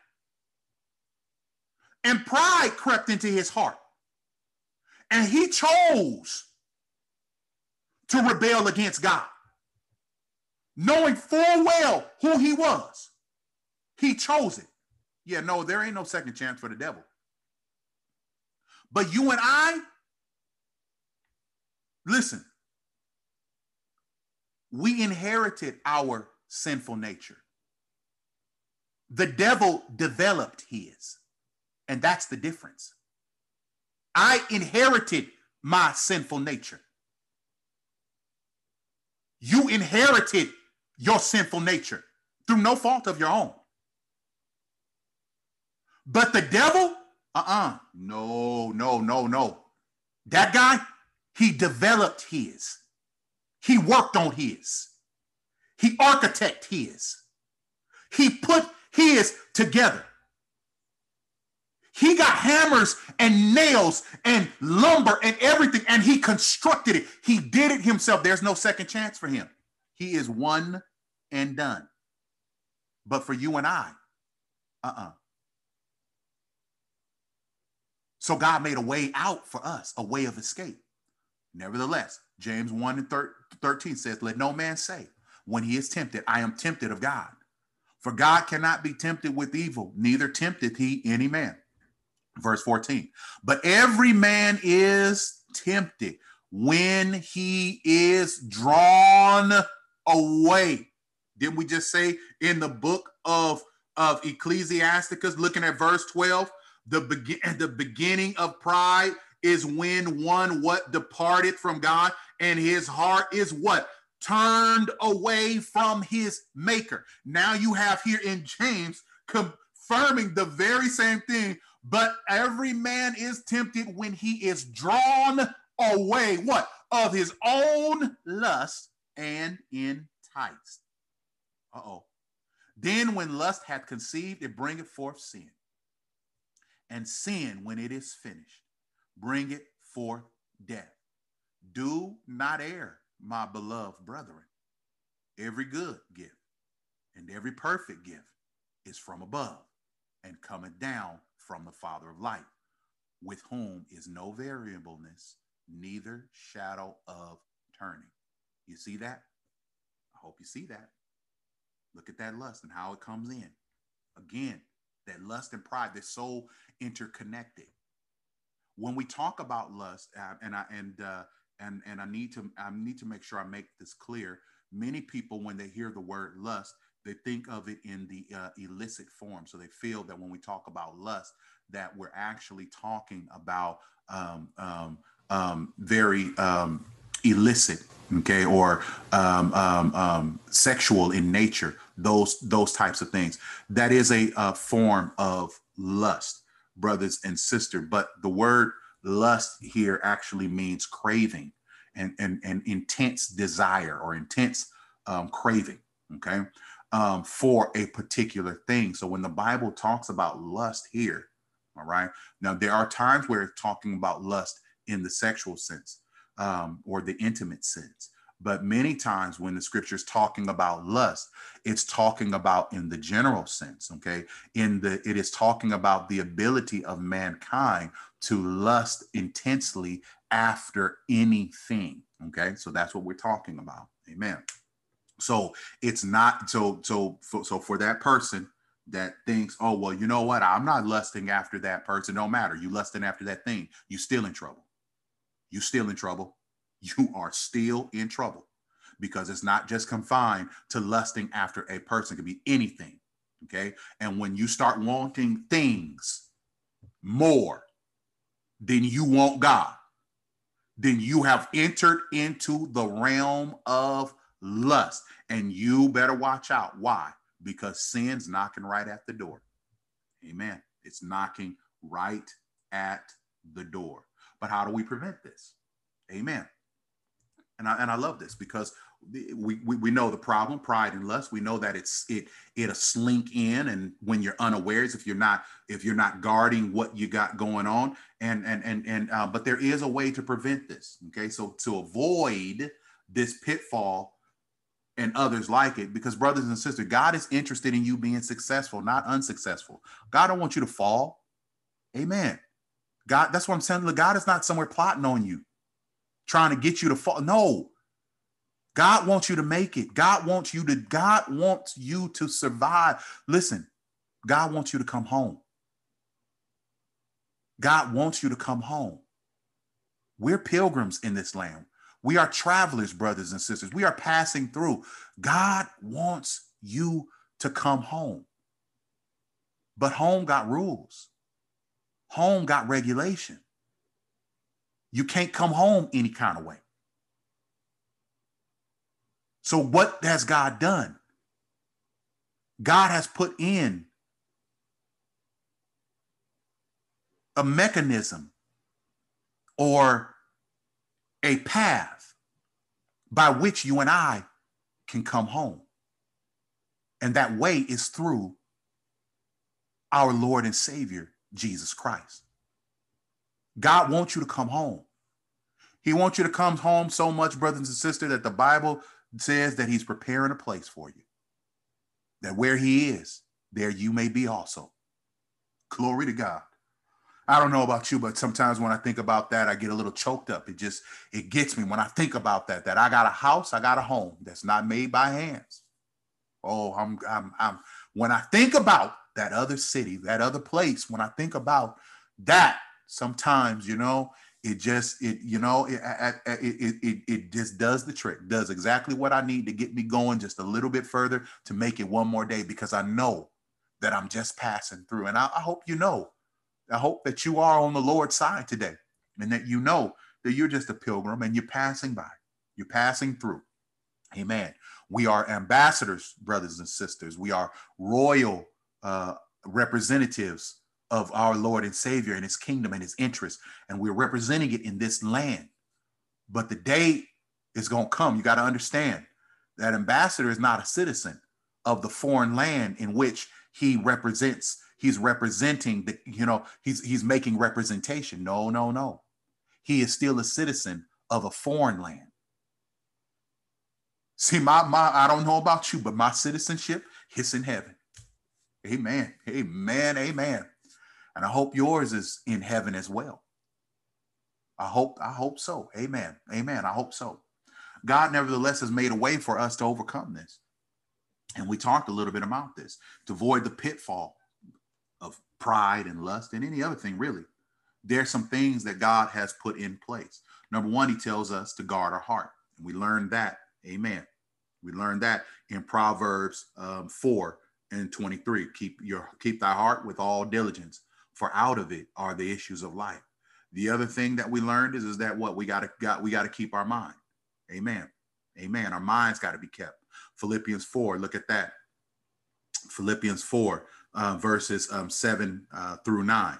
And pride crept into his heart. And he chose to rebel against God, knowing full well who he was. He chose it. Yeah, no, there ain't no second chance for the devil. But you and I, listen, we inherited our sinful nature. The devil developed his. And that's the difference. I inherited my sinful nature. You inherited your sinful nature through no fault of your own. But the devil, uh uh-uh. uh no, no, no, no. That guy, he developed his, he worked on his, he architect his, he put his together. He got hammers and nails and lumber and everything, and he constructed it. He did it himself. There's no second chance for him. He is one and done. But for you and I, uh uh-uh. uh So God made a way out for us, a way of escape. Nevertheless, James 1 and 13 says, Let no man say, when he is tempted, I am tempted of God. For God cannot be tempted with evil, neither tempteth he any man. Verse 14. But every man is tempted when he is drawn away. Didn't we just say in the book of, of Ecclesiasticus, looking at verse 12, the, begin, the beginning of pride is when one what departed from God and his heart is what? Turned away from his maker. Now you have here in James confirming the very same thing but every man is tempted when he is drawn away, what? Of his own lust and enticed. Uh oh. Then, when lust hath conceived, it bringeth forth sin. And sin, when it is finished, bringeth forth death. Do not err, my beloved brethren. Every good gift and every perfect gift is from above and cometh down from the Father of light, with whom is no variableness, neither shadow of turning. You see that? I hope you see that. Look at that lust and how it comes in. Again, that lust and pride, they're so interconnected. When we talk about lust, uh, and I and uh, and and I need to I need to make sure I make this clear. Many people, when they hear the word lust, they think of it in the uh, illicit form. So they feel that when we talk about lust, that we're actually talking about um, um, um, very um, illicit, okay, or um, um, sexual in nature. Those those types of things. That is a, a form of lust. brothers and sisters. But the word lust here actually means craving and, and, and intense desire or intense um, craving, okay, um, for a particular thing. So when the Bible talks about lust here, all right, now there are times where it's talking about lust in the sexual sense um, or the intimate sense. But many times when the scripture is talking about lust, it's talking about in the general sense, okay? In the it is talking about the ability of mankind to lust intensely after anything, okay? So that's what we're talking about. Amen. So it's not so so so for that person that thinks, oh well, you know what? I'm not lusting after that person. No matter. You lusting after that thing, you still in trouble. You still in trouble you are still in trouble because it's not just confined to lusting after a person, it could be anything. Okay. And when you start wanting things more than you want God, then you have entered into the realm of lust. And you better watch out. Why? Because sin's knocking right at the door. Amen. It's knocking right at the door. But how do we prevent this? Amen and I and I love this because we, we we know the problem, pride and lust. We know that it's it it'll slink in, and when you're unawares, if you're not if you're not guarding what you got going on, and and and and uh, but there is a way to prevent this. Okay, so to avoid this pitfall and others like it, because brothers and sisters, God is interested in you being successful, not unsuccessful. God don't want you to fall. Amen. God, that's what I'm saying. God is not somewhere plotting on you trying to get you to fall. No. God wants you to make it. God wants you to God wants you to survive. Listen. God wants you to come home. God wants you to come home. We're pilgrims in this land. We are travelers, brothers and sisters. We are passing through. God wants you to come home. But home got rules. Home got regulation. You can't come home any kind of way. So, what has God done? God has put in a mechanism or a path by which you and I can come home. And that way is through our Lord and Savior, Jesus Christ. God wants you to come home. He wants you to come home so much, brothers and sisters, that the Bible says that He's preparing a place for you. That where He is, there you may be also. Glory to God. I don't know about you, but sometimes when I think about that, I get a little choked up. It just it gets me when I think about that. That I got a house, I got a home that's not made by hands. Oh, I'm I'm I'm when I think about that other city, that other place, when I think about that, sometimes you know it just it you know it, it it it just does the trick does exactly what i need to get me going just a little bit further to make it one more day because i know that i'm just passing through. And i, I hope you know i hope that you are on the lord's side today and that you know that you're just a pilgrim and you're passing by you're passing through. Amen. We are ambassadors brothers and sisters. We are royal uh, representatives of our Lord and Savior and his kingdom and his interests. And we're representing it in this land. But the day is going to come. You got to understand that ambassador is not a citizen of the foreign land in which he represents. He's representing the, you know, he's he's making representation. No, no, no. He is still a citizen of a foreign land. See, my my I don't know about you, but my citizenship is in heaven. Amen. Amen. Amen. And I hope yours is in heaven as well. I hope, I hope so. Amen. Amen. I hope so. God, nevertheless, has made a way for us to overcome this. And we talked a little bit about this to avoid the pitfall of pride and lust and any other thing, really. There's some things that God has put in place. Number one, he tells us to guard our heart. And we learned that. Amen. We learned that in Proverbs um, 4 and 23. Keep your keep thy heart with all diligence, for out of it are the issues of life. The other thing that we learned is, is that what we got to got we got to keep our mind. Amen. Amen. Our minds got to be kept. Philippians 4, look at that. Philippians 4, uh, verses um, 7 uh, through 9.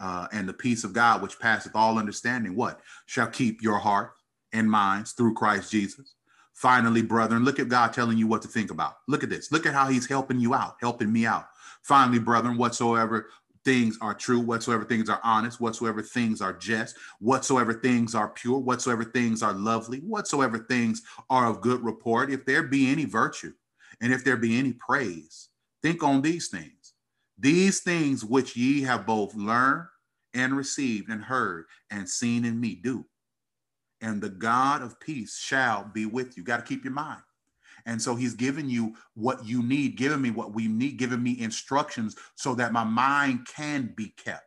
Uh, and the peace of God, which passeth all understanding, what shall keep your heart and minds through Christ Jesus. Finally, brethren, look at God telling you what to think about. Look at this. Look at how He's helping you out, helping me out. Finally, brethren, whatsoever things are true, whatsoever things are honest, whatsoever things are just, whatsoever things are pure, whatsoever things are lovely, whatsoever things are of good report, if there be any virtue and if there be any praise, think on these things. These things which ye have both learned and received and heard and seen in me do. And the God of peace shall be with you. Got to keep your mind. And so he's given you what you need, giving me what we need, giving me instructions so that my mind can be kept.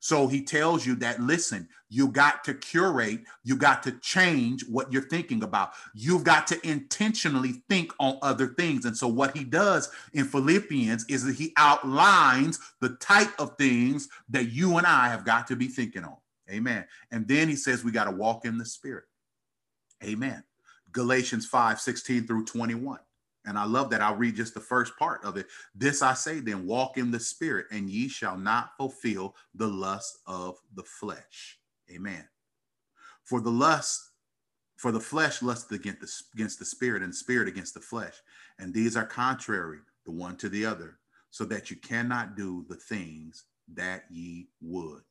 So he tells you that, listen, you got to curate, you got to change what you're thinking about. You've got to intentionally think on other things. And so what he does in Philippians is that he outlines the type of things that you and I have got to be thinking on. Amen. And then he says we got to walk in the spirit. Amen. Galatians 5 16 through 21. And I love that. I'll read just the first part of it. This I say then, walk in the spirit, and ye shall not fulfill the lust of the flesh. Amen. For the lust, for the flesh lusts against the, against the spirit, and spirit against the flesh. And these are contrary the one to the other, so that you cannot do the things that ye would.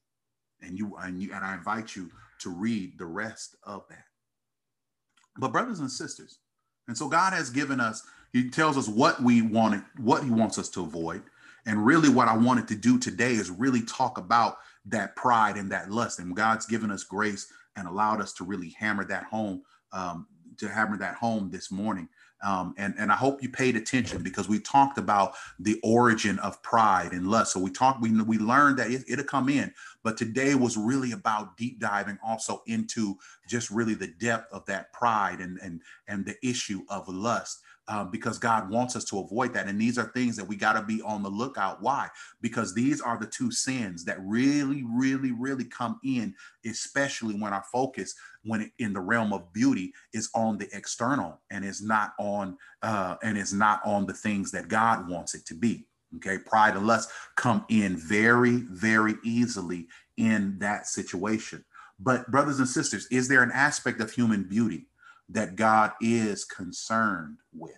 And you and you and I invite you to read the rest of that. But brothers and sisters, and so God has given us, He tells us what we wanted, what He wants us to avoid. And really, what I wanted to do today is really talk about that pride and that lust. And God's given us grace and allowed us to really hammer that home, um, to hammer that home this morning. Um, and, and I hope you paid attention because we talked about the origin of pride and lust. So we talked, we, we learned that it, it'll come in, but today was really about deep diving also into just really the depth of that pride and, and, and the issue of lust um, because God wants us to avoid that. And these are things that we got to be on the lookout. Why? Because these are the two sins that really, really, really come in, especially when our focus, when in the realm of beauty, is on the external and is not on uh, and is not on the things that God wants it to be. Okay, pride and lust come in very, very easily in that situation. But brothers and sisters, is there an aspect of human beauty that God is concerned with?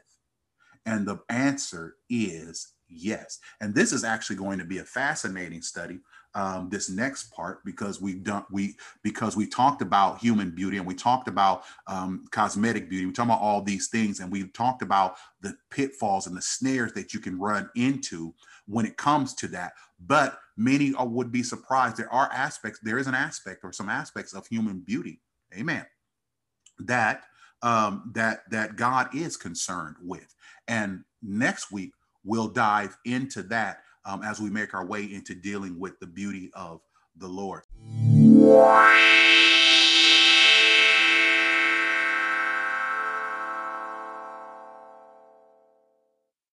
And the answer is yes. And this is actually going to be a fascinating study. Um, this next part because we've done we because we talked about human beauty and we talked about um, cosmetic beauty. We talked about all these things and we talked about the pitfalls and the snares that you can run into when it comes to that. But many are, would be surprised. There are aspects. There is an aspect or some aspects of human beauty. Amen. That um, that that God is concerned with. And next week we'll dive into that um, as we make our way into dealing with the beauty of the Lord.